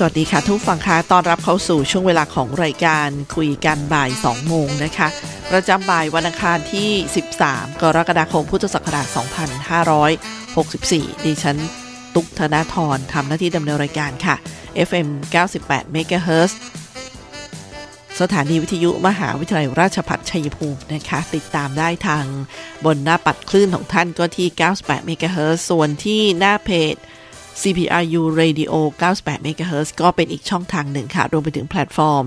สวัสดีค่ะทุกฝั่งค่ะต้อนรับเข้าสู่ช่วงเวลาของรายการคุยกันบ่าย 2 โมงนะคะ ประจำบ่ายวันอังคารที่ 13 กรกฎาคมพุทธศักราช 2564 ดิฉัน ตุกธนาธรทำหน้าที่ดำเนินรายการค่ะ FM 98 MHz สถานีวิทยุมหาวิทยาลัยราชภัฏชัยภูมินะคะ ติดตามได้ทางบนหน้าปัดคลื่นของท่านก็ที่ 98 MHz ส่วนที่หน้าเพจ CPRU Radio 98 MHz ก็เป็นอีกช่องทางหนึ่งค่ะ รวมไปถึงแพลตฟอร์ม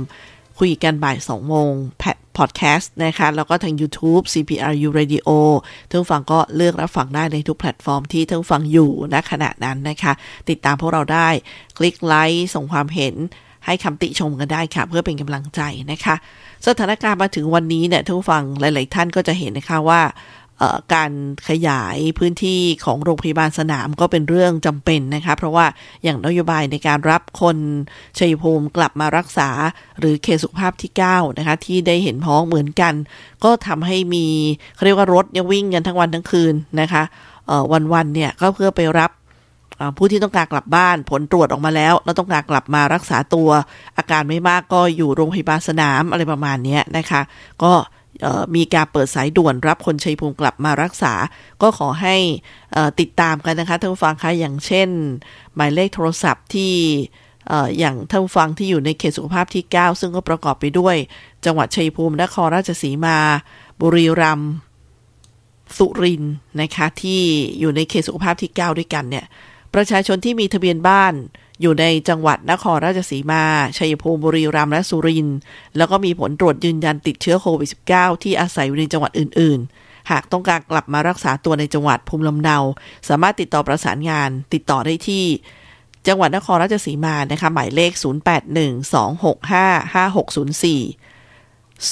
คุยกันบ่าย 2 โมงแพพอดแคสต์นะคะ แล้วก็ทาง YouTube CPRU Radio ท่านฟังก็เลือกรับฟังได้ในทุกแพลตฟอร์มที่ท่านฟังอยู่ณขณะนั้นนะคะ ติดตามพวกเราได้ คลิกไลค์ส่งความเห็นให้คำติชมกันได้ค่ะ เพื่อเป็นกำลังใจนะคะ สถานการณ์มาถึงวันนี้เนี่ยท่านฟังหลาย ๆ ท่านก็จะเห็นนะคะว่า การขยายพื้นที่ของโรงพยาบาลสนามก็เป็นเรื่องจำเป็นนะคะ เพราะว่าอย่างนโยบายในการรับคนชัยภูมิกลับมารักษา หรือเขตสุขภาพที่ 9 นะคะ ที่ได้เห็นพ้องเหมือนกัน ก็ทำให้มีเขาเรียกว่ารถยังวิ่งกันทั้งวันทั้งคืนนะคะวันๆเนี่ยก็เพื่อไปรับผู้ที่ต้องการกลับบ้านผลตรวจออกมาแล้ว แล้วต้องการกลับมารักษาตัว อาการไม่มากก็อยู่โรงพยาบาลสนามอะไรประมาณนี้นะคะ ก็ มีการเปิดสายด่วนรับคนชัยภูมิกลับมารักษา ก็ขอให้ติดตามกันนะคะท่านผู้ฟังคะอย่างเช่น หมายเลขโทรศัพท์ที่อย่างท่านผู้ฟังที่อยู่ในเขตสุขภาพที่ 9 ซึ่งก็ประกอบไปด้วย จังหวัดชัยภูมินครราชสีมา บุรีรัมย์สุรินนะคะที่อยู่ในเขตสุขภาพที่ 9 ด้วยกันเนี่ยประชาชนที่มีทะเบียนบ้าน อยู่ในจังหวัดนครราชสีมา ชัยภูมิบุรีรัมย์และสุรินทร์แล้วก็มีผลตรวจยืนยันติดเชื้อโควิด -19 ที่อาศัยอยู่ในจังหวัดอื่น ๆ หากต้องการกลับมารักษาตัวในจังหวัดภูมิลำเนา สามารถติดต่อประสานงาน ติดต่อได้ที่ จังหวัดนครราชสีมานะคะหมายเลข 0812655604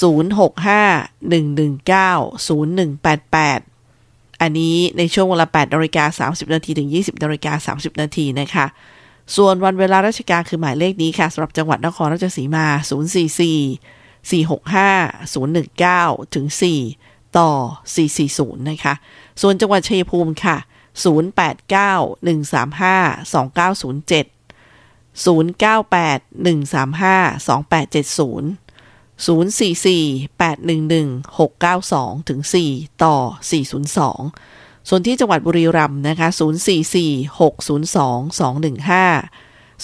065-119-0188อันนี้ในช่วงเวลา8นาฬิกา30 นาทีถึง 20นาฬิกา30 นาทีนะคะ ส่วนวันเวลาราชการคือหมายเลขนี้ค่ะสำหรับจังหวัดนครราชสีมา 044 465 019 ถึง 4 ต่อ 440 นะคะ ส่วนจังหวัดชัยภูมิค่ะ 089 135 2907 098 135 2870 044 811 692 ถึง 4 ต่อ 402 ส่วนที่จังหวัดบุรีรัมย์นะคะ 044-602-215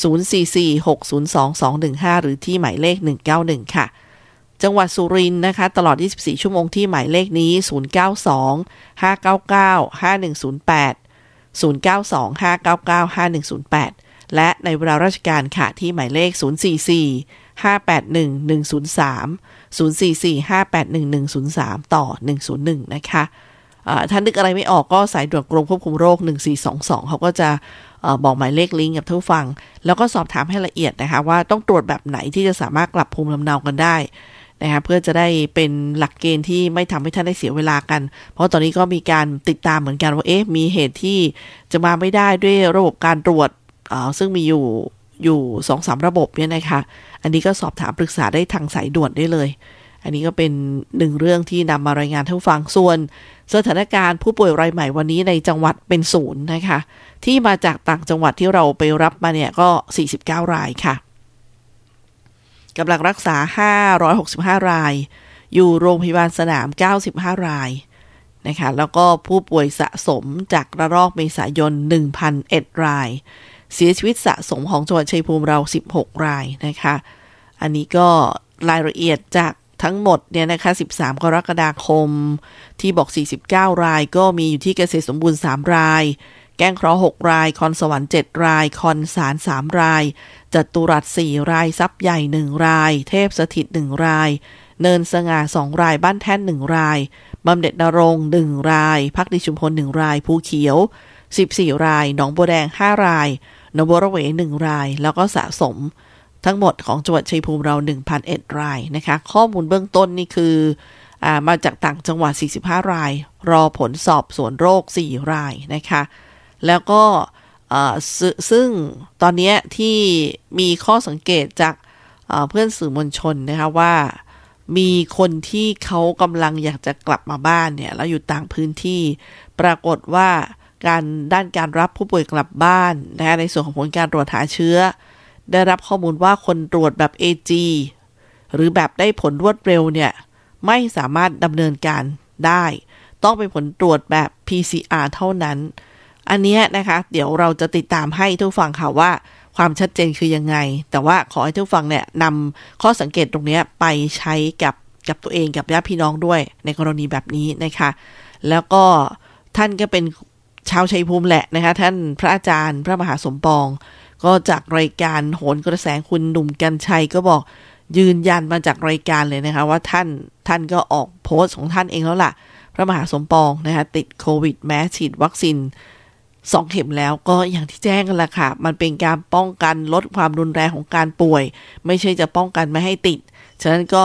044-602-215 หรือที่หมายเลข 191 ค่ะ จังหวัดสุรินทร์นะคะ ตลอด 24 ชั่วโมงที่หมายเลขนี้ 092-599-5108 092-599-5108 และในเวลาราชการค่ะ ที่หมายเลข 044 581 103 044 581 103 ต่อ 101 นะคะ ท่านนึกอะไรไม่ออกก็สายด่วนกรมควบคุมโรค 1422 เขาก็จะบอกหมายเลขลิงก์กับท่านฟัง แล้วก็สอบถามให้ละเอียดนะคะ ว่าต้องตรวจแบบไหนที่จะสามารถกลับภูมิลำเนากันได้นะคะเพื่อจะได้เป็นหลักเกณฑ์ที่ไม่ทำให้ท่านได้เสียเวลากัน เพราะตอนนี้ก็มีการติดตามเหมือนกันว่าเอ๊ะมีเหตุที่จะมาไม่ได้ด้วยระบบการตรวจซึ่งมีอยู่อยู่สองสามระบบเนี่ยนะคะ อันนี้ก็สอบถามปรึกษาได้ทางสายด่วนได้เลย อันนี้ก็เป็นหนึ่งเรื่องที่นำมารายงานท่านฟังส่วน สถานการณ์ผู้ป่วยรายใหม่วันนี้ในจังหวัดเป็นศูนย์นะคะ ที่มาจากต่างจังหวัดที่เราไปรับมาเนี่ยก็ 49 รายค่ะกำลังรักษา 565 ราย อยู่โรงพยาบาลสนาม 95 รายนะคะแล้วก็ผู้ป่วยสะสมจากระลอกเมษายน 1,001 ราย เสียชีวิตสะสมของจังหวัดชัยภูมิเรา 16 รายนะคะ อันนี้ก็รายละเอียดจาก ทั้งหมดเนี่ยนะคะ 13 กรกฎาคม ที่บอก 49 รายก็มีอยู่ที่เกษตรสมบูรณ์ 3 ราย แก้งเคราะห์6ราย คอนสวรรค์ 7 ราย คอนสาร 3 ราย จัตุรัส 4 รายซับใหญ่ 1 ราย เทพสถิต 1 ราย เนินสง่า 2 ราย บ้านแท่น 1 รายบำเหน็จนรง1ราย พักดิชุมพล1ราย ภูเขียว 14 ราย หนองบัวแดง 5 รายนบัวระเว1ราย แล้วก็สะสม ทั้งหมดของจังหวัดชัยภูมิเรา 1,001 รายนะคะ ข้อมูลเบื้องต้นนี่คืออมาจากต่างจังหวัด 45 ราย รอผลสอบสวนโรค 4 รายนะคะ แล้วก็ซึ่งตอนนี้ที่มีข้อสังเกตจากเพื่อนสื่อมวลชนนะคะว่ามีคนที่เขากำลังอยากจะกลับมาบ้านเนี่ยแล้วอยู่ต่างพื้นที่ ปรากฏว่าการด้านการรับผู้ป่วยกลับบ้านนะคะในส่วนของผลการตรวจหาเชื้อ ได้รับข้อมูลว่าคนตรวจแบบ AG หรือแบบได้ผลรวดเร็วเนี่ย ไม่สามารถดำเนินการได้ ต้องเป็นผลตรวจแบบ PCR เท่านั้น อันนี้นะคะ เดี๋ยวเราจะติดตามให้ทุกฝั่งค่ะว่า ความชัดเจนคือยังไง แต่ว่าขอให้ทุกฝั่งเนี่ยนำข้อสังเกตตรงนี้ไปใช้กับกับตัวเองกับญาติพี่น้องด้วย ในกรณีแบบนี้นะคะ แล้วก็ท่านก็เป็นชาวชัยภูมิแหละนะคะ ท่านพระอาจารย์พระมหาสมปอง ก็จากรายการโหนกระแสคุณหนุ่มกัญชัยก็บอกยืนยันมาจากรายการเลยนะคะ ว่าท่านท่านก็ออกโพสต์ของท่านเองแล้วล่ะ พระมหาสมปองนะคะติดโควิดแม้ฉีดวัคซีนสองเข็มแล้วก็อย่างที่แจ้งกันละค่ะ มันเป็นการป้องกันลดความรุนแรงของการป่วย ไม่ใช่จะป้องกันไม่ให้ติด ฉะนั้นก็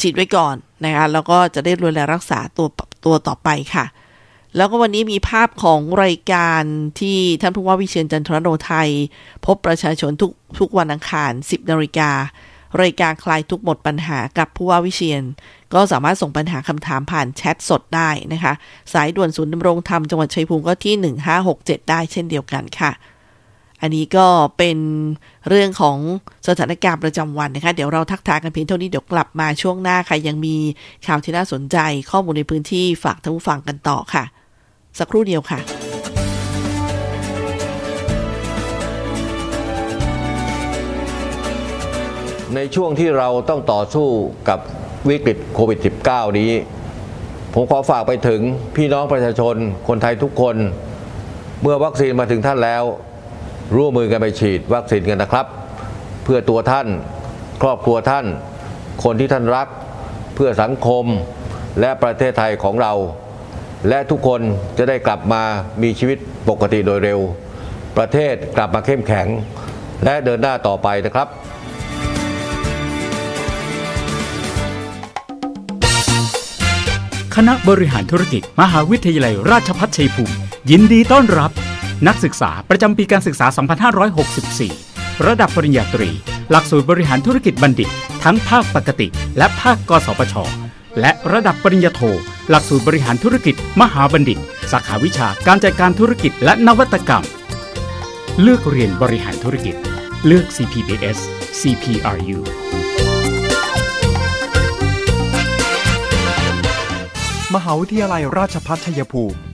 ฉีดไว้ก่อนนะคะแล้วก็จะได้ดูแลรักษาตัวตัวต่อไปค่ะ แล้วก็วันนี้มีภาพของรายการที่ท่านผู้ว่าวิเชียนจันทรโนไทย พบประชาชนทุกทุกวันอังคาร 10นาฬิการายการคลายทุกหมดปัญหากับผู้ว่าวิเชียน ก็สามารถส่งปัญหาคำถามผ่านแชทสดได้นะคะ สายด่วนศูนย์ดำรงธรรมจังหวัดชัยภูมิก็ที่ 1567 ได้เช่นเดียวกันค่ะ อันนี้ก็เป็นเรื่องของสถานการณ์ประจำวันนะคะ เดี๋ยวเราทักทายกันเพียงเท่านี้เดี๋ยวกลับมาช่วงหน้าค่ะยังมีข่าวที่น่าสนใจข้อมูลในพื้นที่ฝากท่านผู้ฟังกันต่อค่ะ สักครู่เดียวค่ะในช่วงที่เราต้องต่อสู้กับวิกฤตโควิด -19 นี้ ผมขอฝากไปถึงพี่น้องประชาชนคนไทยทุกคน เมื่อวัคซีนมาถึงท่านแล้ว ร่วมมือกันไปฉีดวัคซีนกันนะครับ เพื่อตัวท่าน ครอบครัวท่าน คนที่ท่านรัก เพื่อสังคมและประเทศไทยของเรา และทุกคนจะได้กลับมามีชีวิตปกติโดยเร็ว ประเทศกลับมาเข้มแข็ง และเดินหน้าต่อไปนะครับคณะบริหารธุรกิจ มหาวิทยาลัยราชภัฏชัยภูมิ ยินดีต้อนรับ นักศึกษาประจำปีการศึกษา 2564 ระดับปริญญาตรี หลักสูตรบริหารธุรกิจบัณฑิต ทั้งภาคปกติ และภาคกศปช และระดับปริญญาโท หลักสูตรบริหารธุรกิจ มหาบัณฑิต สาขาวิชาการจัดการธุรกิจและนวัตกรรม เลือกเรียนบริหารธุรกิจ เลือก CPBS CPRU มหาวิทยาลัยราชพัฒชัยภูมิ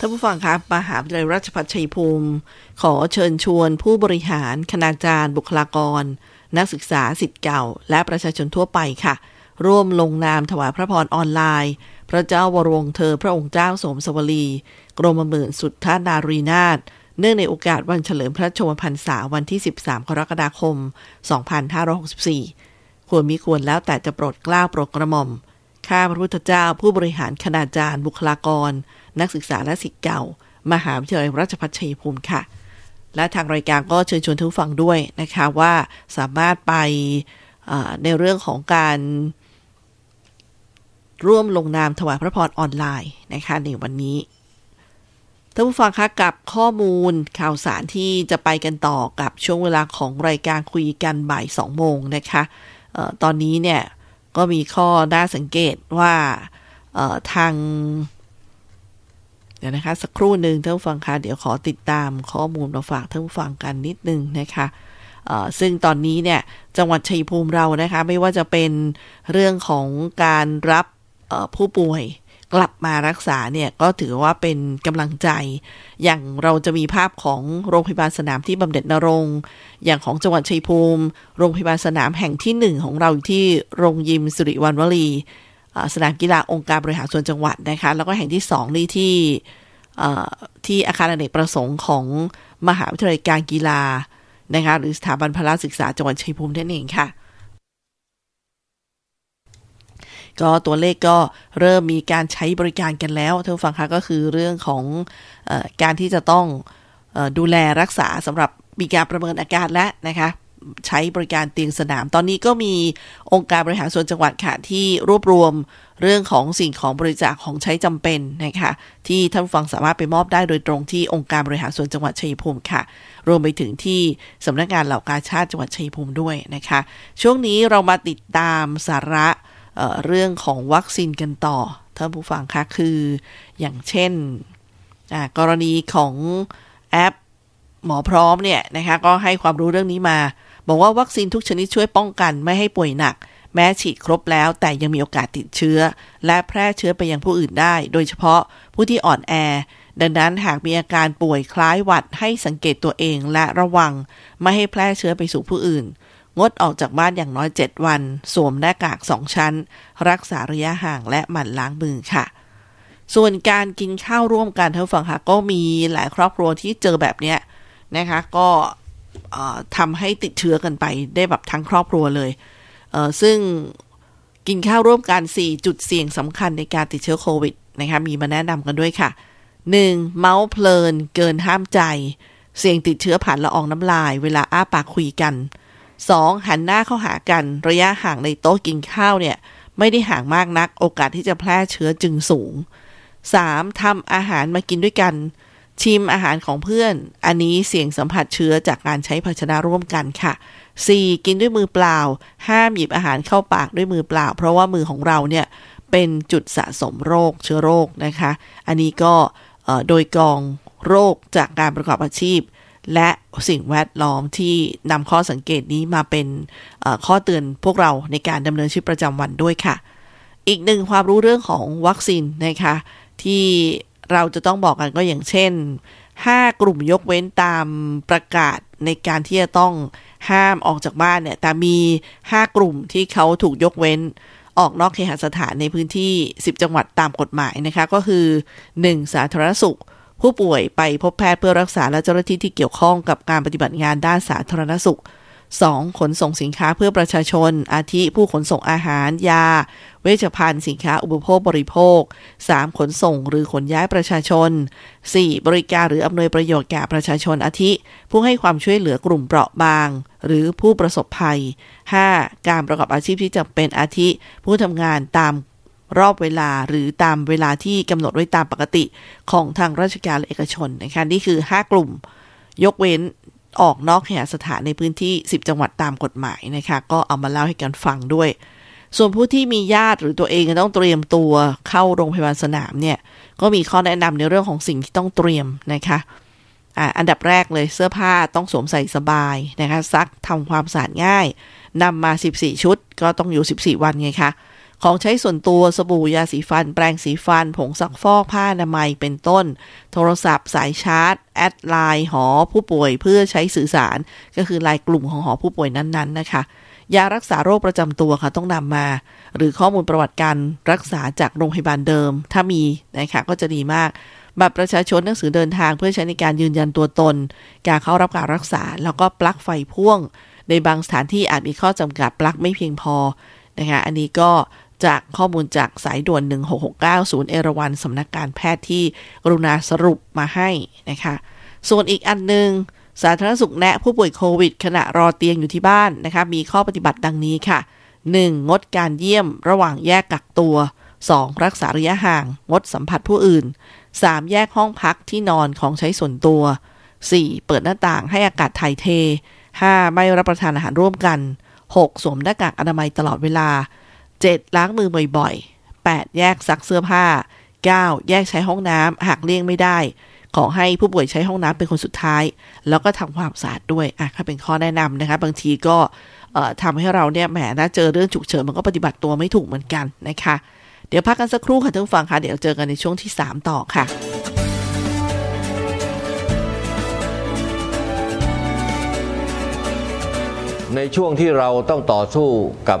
ท่านผู้ฟังครับมหาวิทยาลัยราชภัฏชัยภูมิ ขอเชิญชวนผู้บริหาร คณาจารย์ บุคลากร นักศึกษาสิทธิ์เก่า และประชาชนทั่วไปค่ะ ร่วมลงนามถวายพระพรออนไลน์ พระเจ้าวรวงเธอพระองค์เจ้าสมสวลี กรมหมื่นสุทธานารีนาถเนื่องในโอกาสวันเฉลิมพระชนมพรรษาวันที่ 13 กรกฎาคม 2564 ควรมีควรแล้วแต่จะโปรดกล้าโปรดกระหม่อม ข้าพระพุทธเจ้าผู้บริหารคณาจารย์บุคลากร นักศึกษาและศิษย์เก่า มหาวิทยาลัยราชภัฏชัยภูมิค่ะ และทางรายการก็เชิญชวนทุกฟังด้วยนะคะว่าสามารถไปในเรื่องของการร่วมลงนามถวายพระพรออนไลน์นะคะในวันนี้ท่านผู้ฟังคะกับข้อมูลข่าวสารที่จะไปกันต่อกับช่วงเวลาของรายการคุยกันบ่ายสองโมงนะคะออตอนนี้เนี่ยก็มีข้อน่าสังเกตว่าทาง เดี๋ยวนะคะสักครู่หนึ่งท่านฟังคะเดี๋ยวขอติดตามข้อมูลมาฝากท่านฟังกันนิดนึงนะคะซึ่งตอนนี้เนี่ยจังหวัดชัยภูมิเรานะคะไม่ว่าจะเป็นเรื่องของการรับผู้ป่วยกลับมารักษาเนี่ยก็ถือว่าเป็นกำลังใจ อย่างเราจะมีภาพของโรงพยาบาลสนามที่บำเหน็จนรงอย่างของจังหวัดชัยภูมิ โรงพยาบาลสนามแห่งที่หนึ่งของเราที่โรงยิมสุริวันวลี สนามกีฬาองค์การบริหารส่วนจังหวัดนะคะ แล้วก็แห่งที่สองนี่ที่ที่อาคารอเนกประสงค์ของมหาวิทยาลัยการกีฬานะคะหรือสถาบันพละศึกษาจังหวัดชัยภูมินั่นเองค่ะ ก็ตัวเลขก็เริ่มมีการใช้บริการกันแล้วท่านฟังคะก็คือเรื่องของอการที่จะต้องอดูแลรักษาสำหรับมีการประเมินอาการและนะคะ ใช้บริการเตียงสนาม ตอนนี้ก็มีองค์การบริหารส่วนจังหวัดค่ะที่รวบรวมเรื่องของสิ่งของบริจาคของใช้จำเป็นนะคะที่ท่านฟังสามารถไปมอบได้โดยตรงที่องค์การบริหารส่วนจังหวัดชัยภูมิค่ะ รวมไปถึงที่สำนักงานเหล่ากาชาติจังหวัดชัยภูมิด้วยนะคะ ช่วงนี้เรามาติดตามสาระเเรื่องของวัคซีนกันต่อท่านผู้ฟังคะคืออย่างเช่นกรณีของแอปหมอพร้อมเนี่ยนะคะก็ให้ความรู้เรื่องนี้มา บอกว่าวัคซีนทุกชนิดช่วยป้องกันไม่ให้ป่วยหนัก แม้ฉีดครบแล้วแต่ยังมีโอกาสติดเชื้อ และแพร่เชื้อไปยังผู้อื่นได้ โดยเฉพาะผู้ที่อ่อนแอ ดังนั้นหากมีอาการป่วยคล้ายหวัดให้สังเกตตัวเองและระวัง ไม่ให้แพร่เชื้อไปสู่ผู้อื่น งดออกจากบ้านอย่างน้อย 7 วัน สวมหน้ากากสองชั้น รักษาระยะห่างและหมั่นล้างมือค่ะส่วนการกินข้าวร่วมกันท่านฟังค่ะก็มีหลายครอบครัวที่เจอแบบเนี้ยนะคะ ก็ ทำให้ติดเชื้อกันไปได้แบบทั้งครอบครัวเลยเซึ่งกินข้าวร่วมกัน 4 จุดเสี่ยงสำคัญในการติดเชื้อโควิดนะคะมีมาแนะนำกันด้วยค่ะ 1. เมาส์เพลินเกินห้ามใจ เสี่ยงติดเชื้อผ่านละอองน้ำลาย เวลาอ้าปากคุยกัน 2. หันหน้าเข้าหากัน ระยะห่างในโต๊ะกินข้าวเนี่ย ไม่ได้ห่างมากนัก โอกาสที่จะแพร่เชื้อจึงสูง 3. ทำอาหารมากินด้วยกัน ชิมอาหารของเพื่อน อันนี้เสี่ยงสัมผัสเชื้อจากการใช้ภาชนะร่วมกันค่ะ 4. กินด้วยมือเปล่า ห้ามหยิบอาหารเข้าปากด้วยมือเปล่า เพราะว่ามือของเราเนี่ยเป็นจุดสะสมโรคเชื้อโรคนะคะ อันนี้ก็โดยกองโรคจากการประกอบอาชีพ และสิ่งแวดล้อมที่นำข้อสังเกตนี้มาเป็นข้อเตือนพวกเราในการดำเนินชีวิตประจำวันด้วยค่ะ อีกหนึ่งความรู้เรื่องของวัคซีนนะคะที่ เราจะต้องบอกกันก็อย่างเช่น 5 กลุ่มยกเว้นตามประกาศในการที่จะต้องห้ามออกจากบ้านเนี่ย แต่มี 5 กลุ่มที่เขาถูกยกเว้น ออกนอกเคหสถานในพื้นที่ 10 จังหวัดตามกฎหมายนะคะ ก็คือ 1. สาธารณสุข ผู้ป่วยไปพบแพทย์เพื่อรักษาและเจ้าหน้าที่ที่เกี่ยวข้องกับการปฏิบัติงานด้านสาธารณสุข 2. ขนส่งสินค้าเพื่อประชาชน อาทิผู้ขนส่งอาหาร ยา เวชภัณฑ์สินค้าอุปโภคบริโภค 3. ขนส่งหรือขนย้ายประชาชน 4. บริการหรืออำนวยประโยชน์แก่ประชาชนอาทิ ผู้ให้ความช่วยเหลือกลุ่มเปราะบาง หรือผู้ประสบภัย 5. การประกอบอาชีพที่จำเป็นอาทิ ผู้ทำงานตามรอบเวลาหรือตามเวลาที่กำหนดไว้ตามปกติของทางราชการและเอกชนนะคะนี่คือ 5 กลุ่ม ยกเว้น ออกนอกแหสถานในพื้นที่ 10 จังหวัดตามกฎหมายนะคะ ก็เอามาเล่าให้กันฟังด้วย ส่วนผู้ที่มีญาติหรือตัวเองต้องเตรียมตัวเข้าโรงพยาบาลสนามเนี่ย ก็มีข้อแนะนำในเรื่องของสิ่งที่ต้องเตรียมนะคะอ่าอันดับแรกเลยเสื้อผ้าต้องสวมใส่สบายนะคะซักทำความสะอาดง่ายนำมา 14 ชุด ก็ต้องอยู่ 14 วันไงคะ ของใช้ส่วนตัวสบู่ยาสีฟัน แปรงสีฟัน ผงซักฟอกผ้าอนามัยเป็นต้น โทรศัพท์ สายชาร์จ แอดไลน์หอผู้ป่วยเพื่อใช้สื่อสาร ก็คือไลน์กลุ่มของหอผู้ป่วยนั้นๆนะคะยารักษาโรคประจำตัวค่ะต้องนำมา หรือข้อมูลประวัติการรักษาจากโรงพยาบาลเดิม ถ้ามีนะคะก็จะดีมากบัตรประชาชนหนังสือเดินทางเพื่อใช้ในการยืนยันตัวตน การเข้ารับการรักษา แล้วก็ปลั๊กไฟพ่วง ในบางสถานที่อาจมีข้อจำกัดปลั๊กไม่เพียงพอนะคะอันนี้ก็ จากข้อมูลจากสายด่วน 1669ศูนย์เอราวันสำนักการแพทย์ที่กรุณาสรุปมาให้นะคะ ส่วนอีกอันหนึ่งสาธารณสุขแนะผู้ป่วยโควิด ขณะรอเตียงอยู่ที่บ้านนะคะ มีข้อปฏิบัติดังนี้ค่ะ 1. งดการเยี่ยมระหว่างแยกกักตัว 2. รักษาระยะห่าง งดสัมผัสผู้อื่น 3. แยกห้องพักที่นอนของใช้ส่วนตัว 4. เปิดหน้าต่างให้อากาศถ่ายเท 5. ไม่รับประทานอาหารร่วมกัน 6. สวมหน้ากากอนามัยตลอดเวลา 7. ล้างมือบ่อยๆ 8. แยกซักเสื้อผ้า 9. แยกใช้ห้องน้ำหากเลี่ยงไม่ได้ ขอให้ผู้ป่วยใช้ห้องน้ำเป็นคนสุดท้าย แล้วก็ทำความสะอาดด้วยอะถ้าเป็นข้อแนะนำนะคะ บางทีก็ทำให้เราเนี่ยแหมนะเจอเรื่องฉุกเฉินมันก็ปฏิบัติตัวไม่ถูกเหมือนกันนะคะ เดี๋ยวพักกันสักครู่ค่ะท่านฟังค่ะเดี๋ยวเจอกันในช่วงที่ 3 ต่อค่ะในช่วงที่เราต้องต่อสู้กับ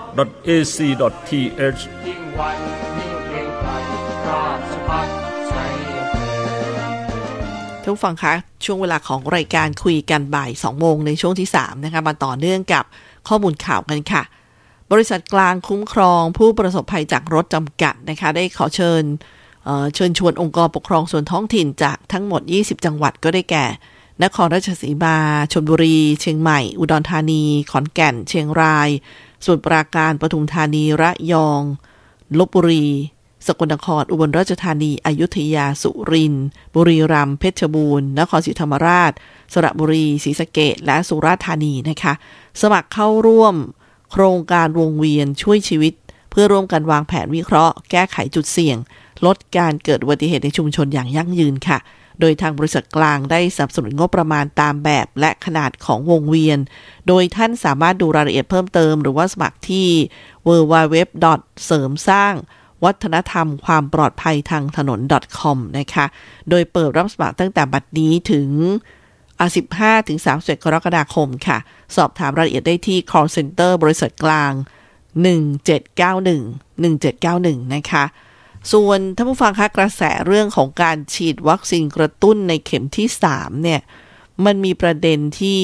ac.th ยิ่งวันยิ่งเกรงไกรราชพัฒชัยภูมิท่าฟังคะช่วงเวลาของรายการคุยกันบ่าย 2 โมงในช่วงที่ 3 นะคะ มาต่อเนื่องกับข้อมูลข่าวกันค่ะ บริษัทกลางคุ้มครองผู้ประสบภัยจากรถจำกัดนะคะ ได้ขอเชิญเเชิญชวนองค์กรปกครองส่วนท้องถิ่นจากทั้งหมด 20 จังหวัดก็ได้แก่ นครราชสีมา ชลบุรี เชียงใหม่ อุดรธานี ขอนแก่น เชียงราย สมุทรปราการปทุมธานีระยองลบบุรี สกลนคร อุบลราชธานี อยุธยา สุรินทร์ บุรีรัมย์ เพชรบูรณ์ นครศรีธรรมราช สระบุรี ศรีสะเกษและสุราษฎร์ธานีนะคะ สมัครเข้าร่วม โครงการวงเวียนช่วยชีวิต เพื่อร่วมกันวางแผนวิเคราะห์ แก้ไขจุดเสี่ยง ลดการเกิดอุบัติเหตุในชุมชนอย่างยั่งยืนค่ะ โดยทางบริษัทกลางได้สนับสนุนงบประมาณตามแบบและขนาดของวงเวียน โดยท่านสามารถดูรายละเอียดเพิ่มเติมหรือว่าสมัครที่ www. เสริมสร้างวัฒนธรรมความปลอดภัยทางถนน .com นะคะ โดยเปิดรับสมัครตั้งแต่บัดนี้ถึง 15ถึง31กรกฎาคมค่ะ สอบถามรายละเอียดได้ที่ call center บริษัทกลาง 1791 1791 นะคะ ส่วนท่านผู้ฟังคะกระแสเรื่องของการฉีดวัคซีนกระตุ้นในเข็มที่ 3 เนี่ย มันมีประเด็นที่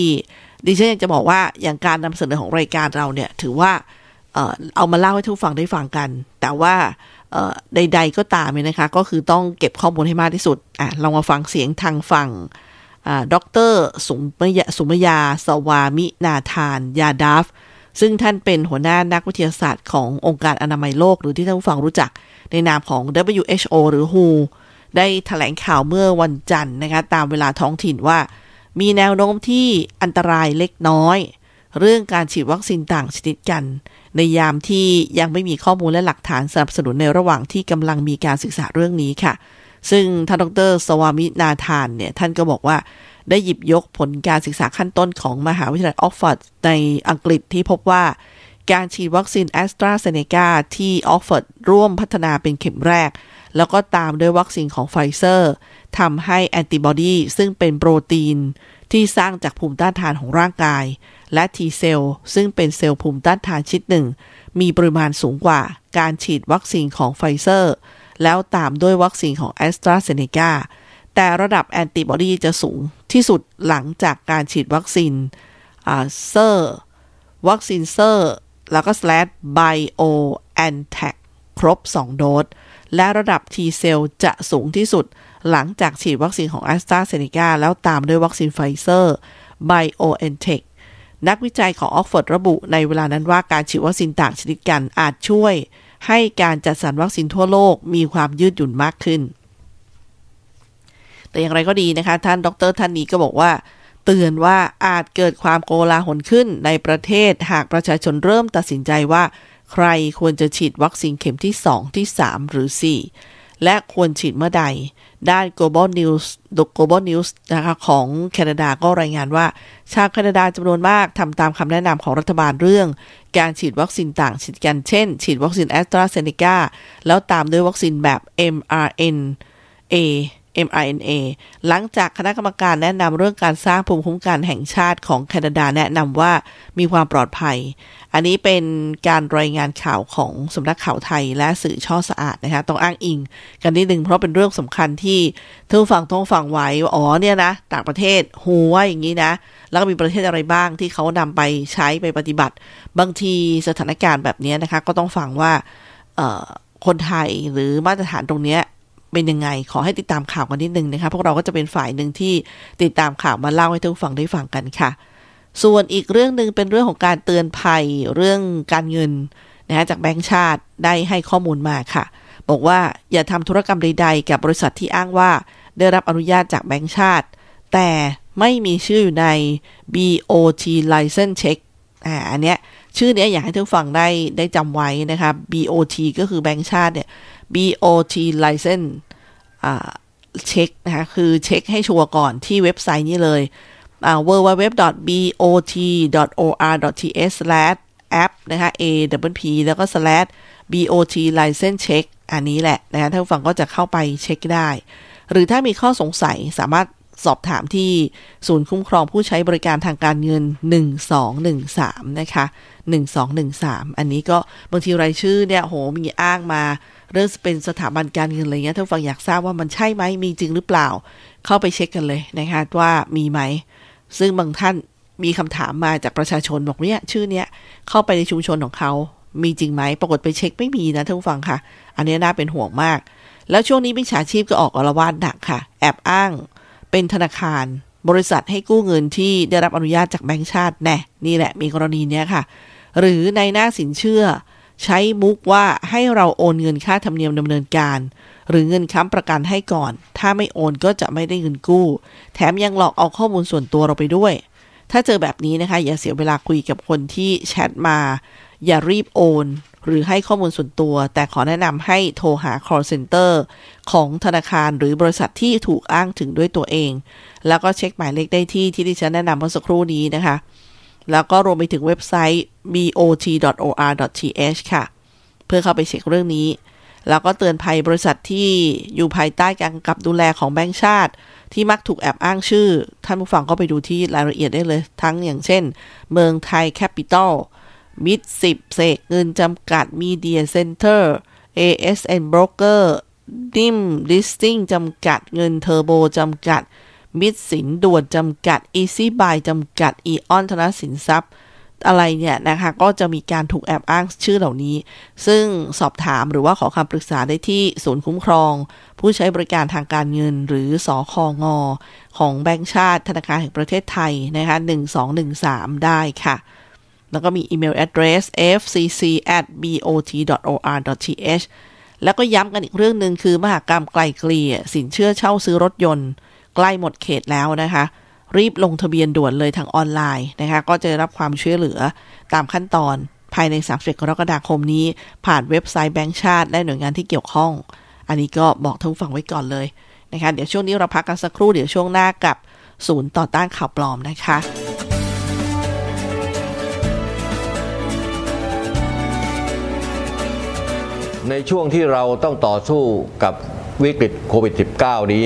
ดิฉันอยากจะบอกว่าอย่างการนำเสนอของรายการเราเนี่ย ถือว่าเอามาเล่าให้ทุกฟังได้ฟังกัน แต่ว่าใด ๆ ก็ตามเนี่ยนะคะ ก็คือต้องเก็บข้อมูลให้มากที่สุดอะลองมาฟังเสียงทางฝั่งอ่าดรสุมยาสุมยา สวามินาทาน ยาดาฟ ซึ่งท่านเป็นหัวหน้านักวิทยาศาสตร์ขององค์การอนามัยโลก หรือที่ท่านผู้ฟังรู้จักในนามของ WHO หรือ WHO ได้แถลงข่าวเมื่อวันจันทร์นะคะตามเวลาท้องถิ่นว่า มีแนวโน้มที่อันตรายเล็กน้อย เรื่องการฉีดวัคซีนต่างชนิดกัน ในยามที่ยังไม่มีข้อมูลและหลักฐานสนับสนุนในระหว่างที่กำลังมีการศึกษาเรื่องนี้ค่ะ ซึ่งท่านดร สวามินาธานเนี่ยท่านก็บอกว่า ได้หยิบยกผลการศึกษาขั้นต้นของมหาวิทยาลัยออกฟอร์ดในอังกฤษที่พบว่าการฉีดวัคซีนแอสตราเซเนกาที่ออกซ์ฟอร์ดร่วมพัฒนาเป็นเข็มแรก แล้วก็ตามด้วยวัคซีนของไฟเซอร์ทำให้แอนติบอดีซึ่งเป็นโปรตีนที่สร้างจากภูมิต้านทานของร่างกาย และ T เซลซึ่งเป็นเซลล์ภูมิต้านทานชนิดหนึ่ง มีปริมาณสูงกว่าการฉีดวัคซีนของไฟเซอร์ แล้วตามด้วยวัคซีนของแอสตราเซเนกา แต่ระดับแอนติบอดีจะสูงที่สุดหลังจากการฉีดวัคซีนเซอร์วัคซีนไฟเซอร์แล้วก็ slash BioNTech ครบ 2 โดส และระดับ T เซลล์จะสูงที่สุดหลังจากฉีดวัคซีนของ AstraZeneca แล้วตามด้วยวัคซีนไฟเซอร์ BioNTech นักวิจัยของออกซ์ฟอร์ดระบุในเวลานั้นว่าการฉีดวัคซีนต่างชนิดกันอาจช่วย ให้การจัดสรรวัคซีนทั่วโลกมีความยืดหยุ่นมากขึ้น แต่อย่างไรก็ดีนะคะ ท่านดรท่านนี้ก็บอกว่า เตือนว่าอาจเกิดความโกลาหลขึ้นในประเทศหากประชาชนเริ่มตัดสินใจว่า ใครควรจะฉีดวัคซีนเข็มที่ 2 ที่ 3 หรือ 4 และควรฉีดเมื่อใด ด้าน Global News Global News นะคะของแคนาดาก็รายงานว่า ชาวแคนาดาจำนวนมากทำตามคำแนะนำของรัฐบาลเรื่อง การฉีดวัคซีนต่างชนิดกันเช่น ฉีดวัคซีนแอสตราเซเนกาแล้วตามด้วยวัคซีนแบบ mRNA mRNA หลังจากคณะกรรมการแนะนำเรื่องการสร้างภูมิคุ้มกันแห่งชาติของแคนาดาแนะนำว่ามีความปลอดภัย อันนี้เป็นการรายงานข่าวของสำนักข่าวไทยและสื่อช่อสะอาดนะคะต้องอ้างอิงกันนิดนึงเพราะเป็นเรื่องสำคัญที่ทุกฝั่งต้องฟังไว้ว่าอ๋อเนี่ยนะต่างประเทศหัวอย่างนี้นะ แล้วก็มีประเทศอะไรบ้างที่เขานำไปใช้ไปปฏิบัติ บางทีสถานการณ์แบบนี้นะคะ ก็ต้องฟังว่าคนไทยหรือมาตรฐานตรงเนี้ย เป็นยังไง ขอให้ติดตามข่าวกันนิดนึงนะคะพวกเราก็จะเป็นฝ่ายหนึ่งที่ติดตามข่าวมาเล่าให้ทุกฝั่งได้ฟังกันค่ะ ส่วนอีกเรื่องหนึ่งเป็นเรื่องของการเตือนภัยเรื่องการเงินนะฮะจากแบงก์ชาติได้ให้ข้อมูลมาค่ะ บอกว่าอย่าทำธุรกรรมใดๆ กับบริษัทที่อ้างว่า ได้รับอนุญาตจากแบงก์ชาติ แต่ไม่มีชื่ออยู่ใน BOT license check อ่าอันเนี้ยชื่อเนี้ยอยากให้ทุกฝั่งได้ได้จำไว้นะคะ BOT ก็คือแบงก์ชาติเนี่ย BOT license เช็คนะคะคือเช็คให้ชัวร์ก่อนที่เว็บไซต์นี้เลย www.bot.or.th/app นะคะ a w p แล้วก็ slash bot license check อันนี้แหละนะคะท่านผู้ฟังก็จะเข้าไปเช็คได้ หรือถ้ามีข้อสงสัยสามารถสอบถามที่ศูนย์คุ้มครองผู้ใช้บริการทางการเงิน 1213 นะคะ 1213 อันนี้ก็บางทีรายชื่อเนี่ยโหมีอ้างมา เรื่องเป็นสถาบันการเงินอะไรเงี้ยท่านฟังอยากทราบว่ามันใช่ไหมมีจริงหรือเปล่า เข้าไปเช็คกันเลยนะคะว่ามีไหม ซึ่งบางท่านมีคำถามมาจากประชาชนบอกเนี่ยชื่อเนี้ยเข้าไปในชุมชนของเขามีจริงไหมปรากฏไปเช็คไม่มีนะท่านฟังค่ะ อันนี้น่าเป็นห่วงมาก แล้วช่วงนี้มิจฉาชีพก็ออกอรวาดหนักค่ะ แอบอ้างเป็นธนาคารบริษัทให้กู้เงินที่ได้รับอนุญาตจากแบงก์ชาติแน่นี่แหละมีกรณีเนี้ยค่ะ หรือในหน้าสินเชื่อ ใช้มุกว่าให้เราโอนเงินค่าธรรมเนียมดำเนินการ หรือเงินค้ำประกันให้ก่อน ถ้าไม่โอนก็จะไม่ได้เงินกู้ แถมยังหลอกเอาข้อมูลส่วนตัวเราไปด้วย ถ้าเจอแบบนี้นะคะ อย่าเสียเวลาคุยกับคนที่แชทมา อย่ารีบโอน หรือให้ข้อมูลส่วนตัว แต่ขอแนะนำให้โทรหา call center ของธนาคารหรือบริษัทที่ถูกอ้างถึงด้วยตัวเอง แล้วก็เช็คหมายเลขได้ที่ที่ดิฉันแนะนำเมื่อสักครู่นี้นะคะ แล้วก็รวมไปถึงเว็บไซต์ bot.or.th ค่ะ เพื่อเข้าไปเช็คเรื่องนี้ แล้วก็เตือนภัยบริษัทที่อยู่ภายใต้การกำกับดูแลของแบงก์ชาติ ที่มักถูกแอบอ้างชื่อ ท่านผู้ฟังก็ไปดูที่รายละเอียดได้เลย ทั้งอย่างเช่น เมืองไทยแคปิตอลมิดสิบเสกเงินจำกัดมีเดียเซ็นเตอร์ ASN Broker ดิมลิสติ้งจำกัดเงินเทอร์โบจำกัด มิดสินด่วนจำกัด Easy Buy จำกัด อีออนธนสินทรัพย์ อะไรเนี่ยนะคะ ก็จะมีการถูกแอบอ้างชื่อเหล่านี้ ซึ่งสอบถามหรือว่าขอคำปรึกษาได้ที่ศูนย์คุ้มครอง ผู้ใช้บริการทางการเงินหรือสอคองอของแบงก์ชาติธนาคารแห่งประเทศไทยนะคะ1213 ได้ค่ะ แล้วก็มีอีเมล address fcc at bot.or.th แล้วก็ย้ำกันอีกเรื่องหนึ่งคือมหากรรมไกลเกลี่ยสินเชื่อเช่าซื้อรถยนต์ ใกล้หมดเขตแล้วนะคะ รีบลงทะเบียนด่วนเลยทางออนไลน์นะคะ ก็จะรับความช่วยเหลือตามขั้นตอนภายใน31กรกฎาคมนี้ ผ่านเว็บไซต์แบงก์ชาติ และหน่วยงานที่เกี่ยวข้อง อันนี้ก็บอกท่านผู้ฟังไว้ก่อนเลยนะคะ เดี๋ยวช่วงนี้เราพักกันสักครู่เดี๋ยวช่วงหน้ากับศูนย์ต่อต้านข่าวปลอมนะคะในช่วงที่เราต้องต่อสู้กับวิกฤตโควิด -19 นี้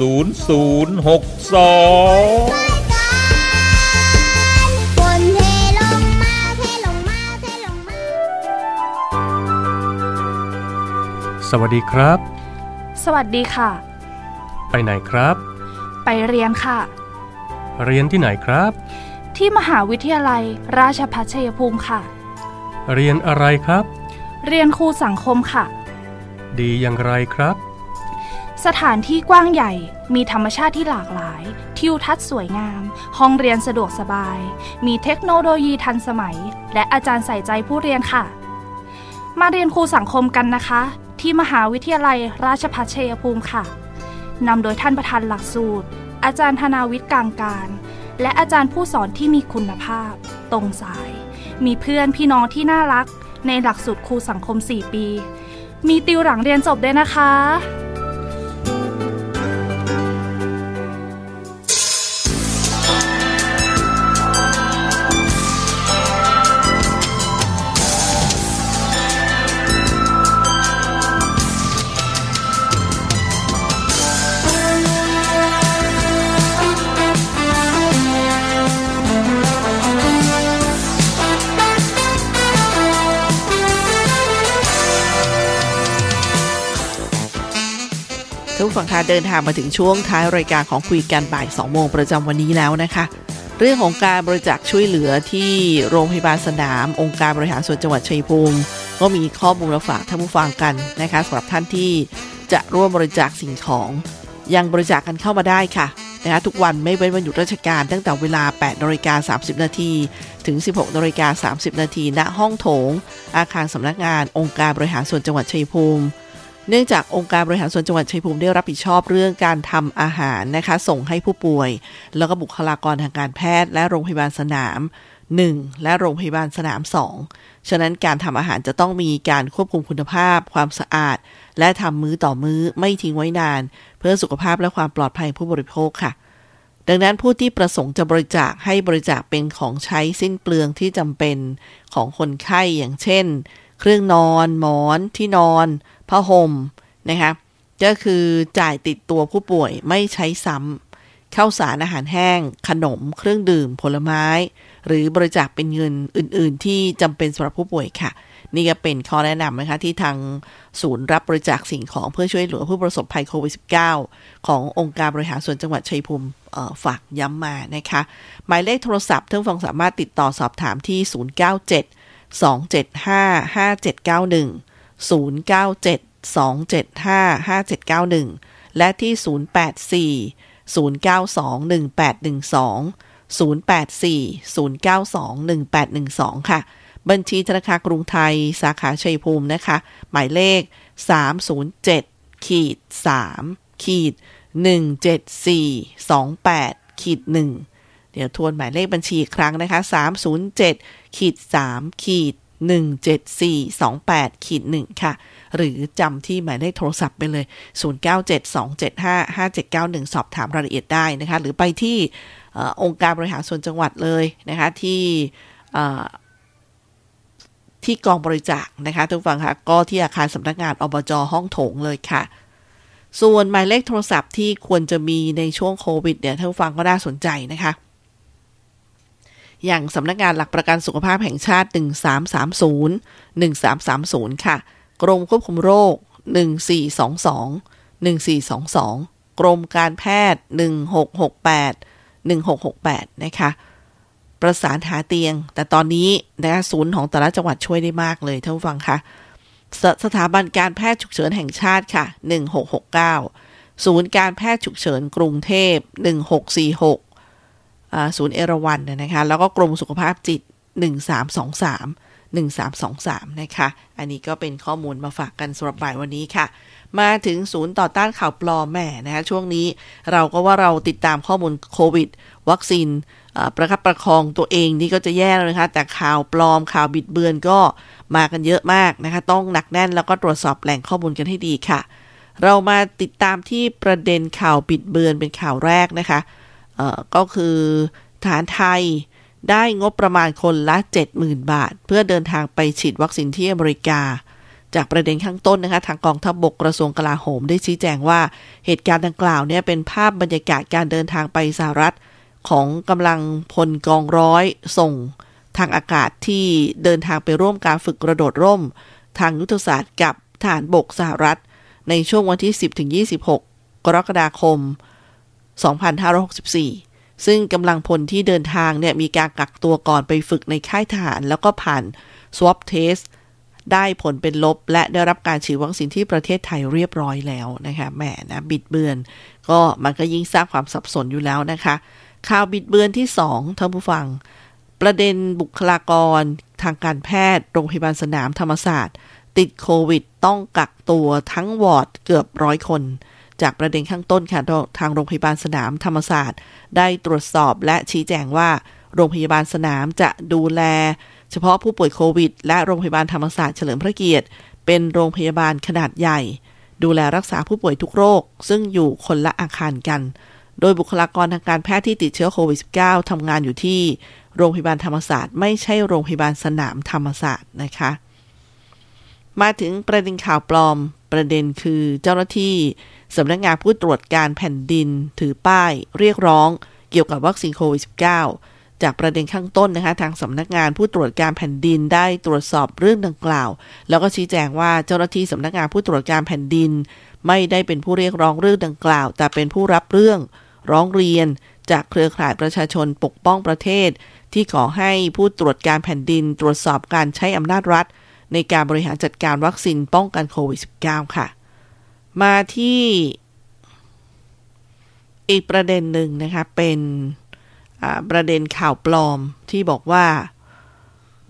0062ฝนเทลงมาเทลงมาเทลงมาสวัสดีครับ สวัสดีค่ะ ไปไหนครับ ไปเรียนค่ะ เรียนที่ไหนครับ ที่มหาวิทยาลัยราชภัฏชัยภูมิค่ะ เรียนอะไรครับ เรียนครูสังคมค่ะ ดีอย่างไรครับ สถานที่กว้างใหญ่ มีธรรมชาติที่หลากหลาย ทิวทัศน์สวยงาม ห้องเรียนสะดวกสบาย มีเทคโนโลยีทันสมัย และอาจารย์ใส่ใจผู้เรียนค่ะ มาเรียนครูสังคมกันนะคะ ที่มหาวิทยาลัยราชภัฏชัยภูมิค่ะ นำโดยท่านประธานหลักสูตร อาจารย์ธนาวิทย์กลางการ และอาจารย์ผู้สอนที่มีคุณภาพ ตรงสาย มีเพื่อนพี่น้องที่น่ารัก ในหลักสูตรครูสังคม 4 ปี มีติวหลังเรียนจบด้วยนะคะ เดินทางมาถึงช่วงท้ายรายการของคุยกันบ่าย 2 โมงประจำวันนี้แล้วนะคะ เรื่องของการบริจาคช่วยเหลือที่โรงพยาบาลสนาม องค์การบริหารส่วนจังหวัดชัยภูมิ ก็มีข้อมูลมาฝากท่านผู้ฟังกันนะคะสำหรับท่านที่จะร่วมบริจาคสิ่งของ ยังบริจาคกันเข้ามาได้ค่ะนะคะทุกวันไม่เว้นวันหยุดราชการตั้งแต่เวลา 8นาฬิกา30 นาทีถึง 16นาฬิกา30 นาทีณห้องโถง อาคารสำนักงานองค์การบริหารส่วนจังหวัดชัยภูมิ เนื่องจากองค์การบริหารส่วนจังหวัดชัยภูมิได้รับผิดชอบเรื่องการทำอาหารนะคะ ส่งให้ผู้ป่วย แล้วก็บุคลากรทางการแพทย์ และโรงพยาบาลสนาม 1 และโรงพยาบาลสนาม 2 ฉะนั้นการทำอาหารจะต้องมีการควบคุมคุณภาพ ความสะอาด และทำมื้อต่อมื้อไม่ทิ้งไว้นาน เพื่อสุขภาพและความปลอดภัยผู้บริโภคค่ะ ดังนั้นผู้ที่ประสงค์จะบริจาคให้บริจาคเป็นของใช้สิ้นเปลืองที่จำเป็นของคนไข้อย่างเช่น เครื่องนอน หมอน ที่นอน ผ้าห่มนะคะก็คือจ่ายติดตัวผู้ป่วยไม่ใช้ซ้ำเข้าสารอาหารแห้ง ขนม เครื่องดื่ม ผลไม้ หรือบริจาคเป็นเงินอื่น ๆ ที่จำเป็นสำหรับผู้ป่วยค่ะ นี่ก็เป็นข้อแนะนำนะคะ ที่ทางศูนย์รับบริจาคสิ่งของเพื่อช่วยเหลือผู้ประสบภัยโควิด -19 ขององค์การบริหารส่วนจังหวัดชัยภูมิฝากย้ำมานะคะ หมายเลขโทรศัพท์ท่านฟังสามารถติดต่อสอบถามที่ 097 275 5791 097 275 5791 และที่ 084 092 1812 084 092 1812 ค่ะ บัญชีธนาคารกรุงไทยสาขาชัยภูมินะคะ หมายเลข 307ขีด3ขีด17428ขีด1เดี๋ยวทวนหมายเลขบัญชีอีกครั้งนะคะ 307ขีด3ขีด 17428ขีด1ค่ะ หรือจำที่หมายเลขโทรศัพท์ไปเลย 0972755791 สอบถามรายละเอียดได้นะคะ หรือไปที่องค์การบริหารส่วนจังหวัดเลยนะคะ ที่ที่กองบริจาคนะคะทุกฟังค่ะ ก็ที่อาคารสำนักงานอบจห้องโถงเลยค่ะ ส่วนหมายเลขโทรศัพท์ที่ควรจะมีในช่วงโควิดเนี่ยท่านฟังก็น่าสนใจนะคะ อย่างสำนักงานหลักประกันสุขภาพแห่งชาติ 1330 1330 ค่ะ กรมควบคุมโรค 1422 1422 กรมการแพทย์ 1668 1668 นะคะ ประสานหาเตียง แต่ตอนนี้นะคะศูนย์ของแต่ละจังหวัดช่วยได้มากเลยท่านผู้ฟังคะสสถาบันการแพทย์ฉุกเฉินแห่งชาติค่ะ 1669 ศูนย์การแพทย์ฉุกเฉินกรุงเทพ 1646 ศูนย์เอราวันนะคะแล้วก็กรมสุขภาพจิต 1323 1323 นะคะ อันนี้ก็เป็นข้อมูลมาฝากกันสำหรับบ่ายวันนี้ค่ะ มาถึงศูนย์ต่อต้านข่าวปลอมแม่นะคะช่วงนี้เราก็ว่าเราติดตามข้อมูลโควิด วัคซีนประคับประคองตัวเองนี่ก็จะแย่แล้วนะคะ แต่ข่าวปลอมข่าวบิดเบือนก็มากันเยอะมากนะคะ ต้องหนักแน่นแล้วก็ตรวจสอบแหล่งข้อมูลกันให้ดีค่ะ เรามาติดตามที่ประเด็นข่าวบิดเบือนเป็นข่าวแรกนะคะ ก็คือฐานไทยได้งบประมาณคนละ 70,000 บาท เพื่อเดินทางไปฉีดวัคซีนที่อเมริกา จากประเด็นข้างต้นนะคะ ทางกองทัพบบกกระทรวงกลาโหมได้ชี้แจงว่าเหตุการณ์ดังกล่าวเนี่ยเป็นภาพบรรยากาศการเดินทางไปสหรัฐ ของกำลังพลกองร้อยส่ง ทางอากาศที่เดินทางไปร่วมการฝึกกระโดดร่ม ทางยุทธศาสตร์กับฐานบกสหรัฐ ในช่วงวันที่ 10-26 กรกฎาคม 2564 ซึ่งกำลังพลที่เดินทางเนี่ยมีการกักตัวก่อนไปฝึกในค่ายทหาร แล้วก็ผ่าน swab test ได้ผลเป็นลบ และได้รับการฉีดวัคซีนที่ประเทศไทยเรียบร้อยแล้วนะคะแหมนะบิดเบือน ก็มันก็ยิ่งสร้างความสับสนอยู่แล้วนะคะ ข่าวบิดเบือนที่2ท่านผู้ฟัง ประเด็นบุคลากร ทางการแพทย์โรงพยาบาลสนามธรรมศาสตร์ ติดโควิด ต้องกักตัวทั้งวอร์ดเกือบร้อยคน จากประเด็นข้างต้นค่ะทางโรงพยาบาลสนามธรรมศาสตร์ ได้ตรวจสอบและชี้แจงว่าโรงพยาบาลสนามจะดูแล เฉพาะผู้ป่วยโควิด และโรงพยาบาลธรรมศาสตร์เฉลิมพระเกียรติ เป็นโรงพยาบาลขนาดใหญ่ ดูแลรักษาผู้ป่วยทุกโรค ซึ่งอยู่คนละอาคารกัน โดยบุคลากรทางการแพทย์ที่ติดเชื้อโควิด -19 ทำงานอยู่ที่โรงพยาบาลธรรมศาสตร์ไม่ใช่โรงพยาบาลสนามธรรมศาสตร์นะคะ มาถึงประเด็นข่าวปลอมประเด็นคือเจ้าหน้าที่ สำนักงานผู้ตรวจการแผ่นดินถือป้ายเรียกร้องเกี่ยวกับวัคซีนโควิด -19 จากประเด็นข้างต้นนะคะ ทางสำนักงานผู้ตรวจการแผ่นดินได้ตรวจสอบเรื่องดังกล่าว แล้วก็ชี้แจงว่าเจ้าหน้าที่สำนักงานผู้ตรวจการแผ่นดิน ไม่ได้เป็นผู้เรียกร้องเรื่องดังกล่าว แต่เป็นผู้รับเรื่องร้องเรียนจากเครือข่ายประชาชนปกป้องประเทศ ที่ขอให้ผู้ตรวจการแผ่นดิน ตรวจสอบการใช้อำนาจรัฐ ในการบริหารจัดการวัคซีนป้องกันโควิด -19 ค่ะ มาที่อีกประเด็นหนึ่งนะคะ เป็นประเด็นข่าวปลอมที่บอกว่า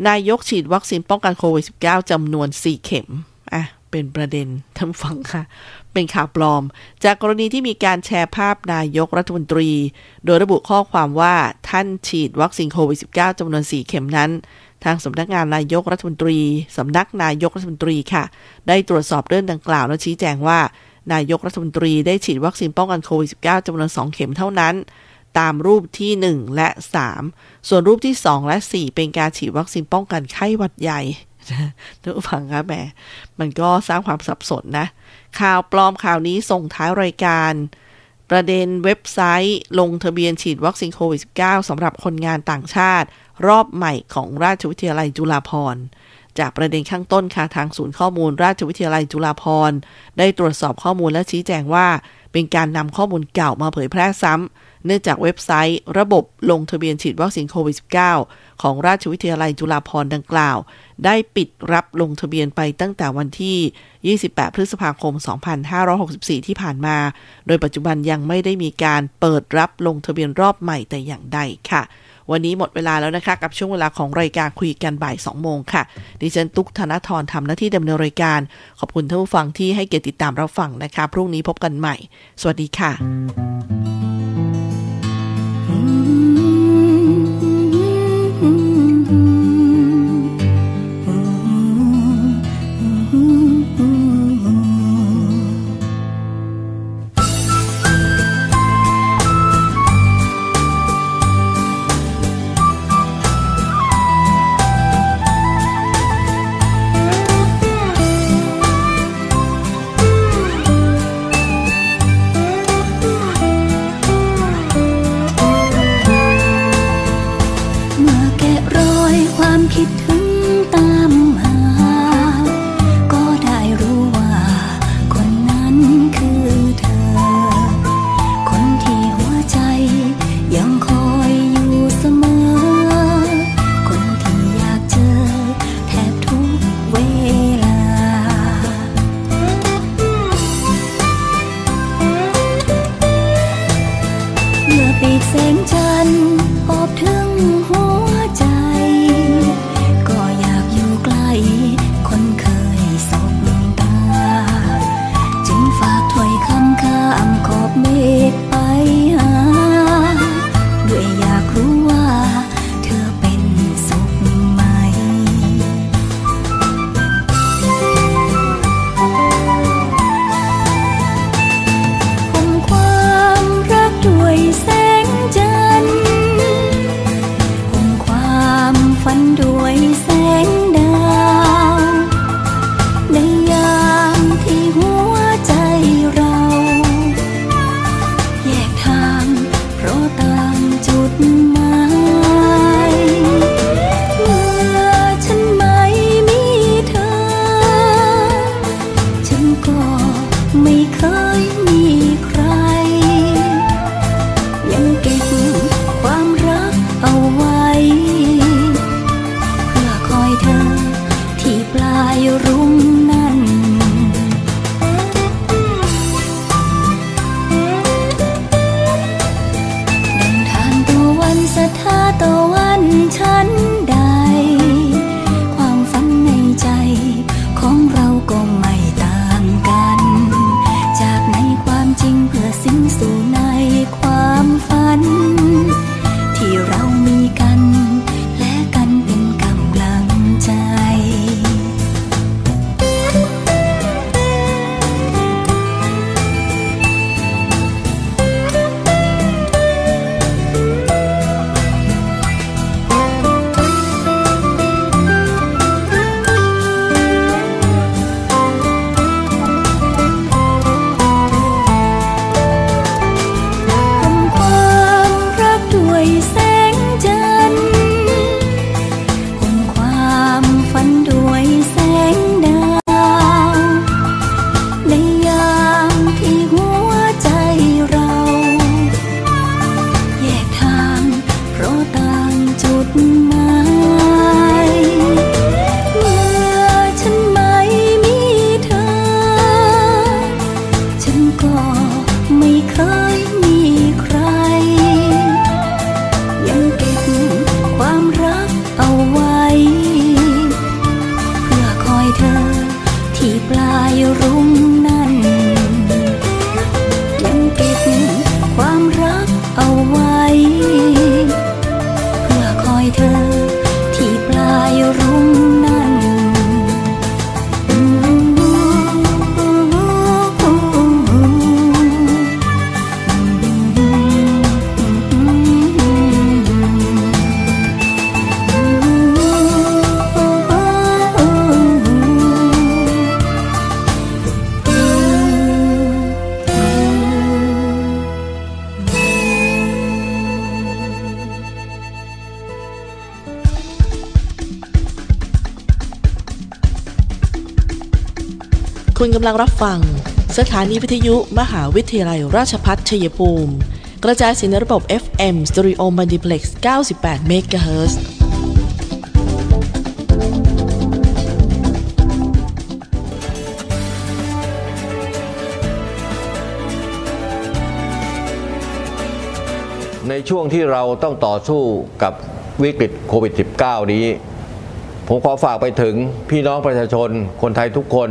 นายกฉีดวัคซีนป้องกันโควิด -19 จำนวน 4 เข็ม เป็นประเด็นท่านฟังค่ะ เป็นข่าวปลอม จากกรณีที่มีการแชร์ภาพนายกรัฐมนตรี โดยระบุข้อความว่าท่านฉีดวัคซีนโควิด -19 จำนวน 4 เข็มนั้น ทางสำนักงานนายกรัฐมนตรีสำนักนายกรัฐมนตรีค่ะ ได้ตรวจสอบเรื่องดังกล่าวและชี้แจงว่า นายกรัฐมนตรีได้ฉีดวัคซีนป้องกันโควิด -19 จำนวน 2 เข็มเท่านั้นตามรูปที่ 1 และ 3 ส่วนรูปที่ 2 และ 4 เป็นการฉีดวัคซีนป้องกันไข้หวัดใหญ่ ทุกฝังครับแหมมันก็สร้างความสับสนนะ ข่าวปลอมข่าวนี้ส่งท้ายรายการ ประเด็นเว็บไซต์ ลงทะเบียนฉีดวัคซีนโควิด -19 สำหรับคนงานต่างชาติ รอบใหม่ของราชวิทยาลัยจุฬาภรณ์จากประเด็นข้างต้นค่ะทางศูนย์ข้อมูลราชวิทยาลัยจุฬาภรณ์ได้ตรวจสอบข้อมูลและชี้แจงว่า เป็นการนำข้อมูลเก่ามาเผยแพร่ซ้ำ เนื่องจากเว็บไซต์ ระบบลงทะเบียนฉีดวัคซีนโควิด -19 ของราชวิทยาลัยจุฬาภรณ์ดังกล่าว ได้ปิดรับลงทะเบียนไปตั้งแต่วันที่ 28 พฤษภาคม 2564 ที่ผ่านมา โดยปัจจุบันยังไม่ได้มีการเปิดรับลงทะเบียนรอบใหม่แต่อย่างใดค่ะ วันนี้หมดเวลาแล้วนะคะ กับช่วงเวลาของรายการคุยกันบ่าย 2 โมงค่ะ ดิฉันตุ๊กธนทรทำหน้าที่ดำเนินรายการ ขอบคุณท่านผู้ฟังที่ให้เกียรติติดตามรับฟังนะคะ พรุ่งนี้พบกันใหม่ สวัสดีค่ะำลังรับฟัง สถานีวิทยุมหาวิทยาลัยราชพัฒชัยภูมิ กระจายเสียงในระบบ FM Stereo Multiplex 98เมกะเฮิรตซ์ในช่วงที่เราต้องต่อสู้กับวิกฤตโควิด -19 นี้ ผมขอฝากไปถึงพี่น้องประชาชนคนไทยทุกคน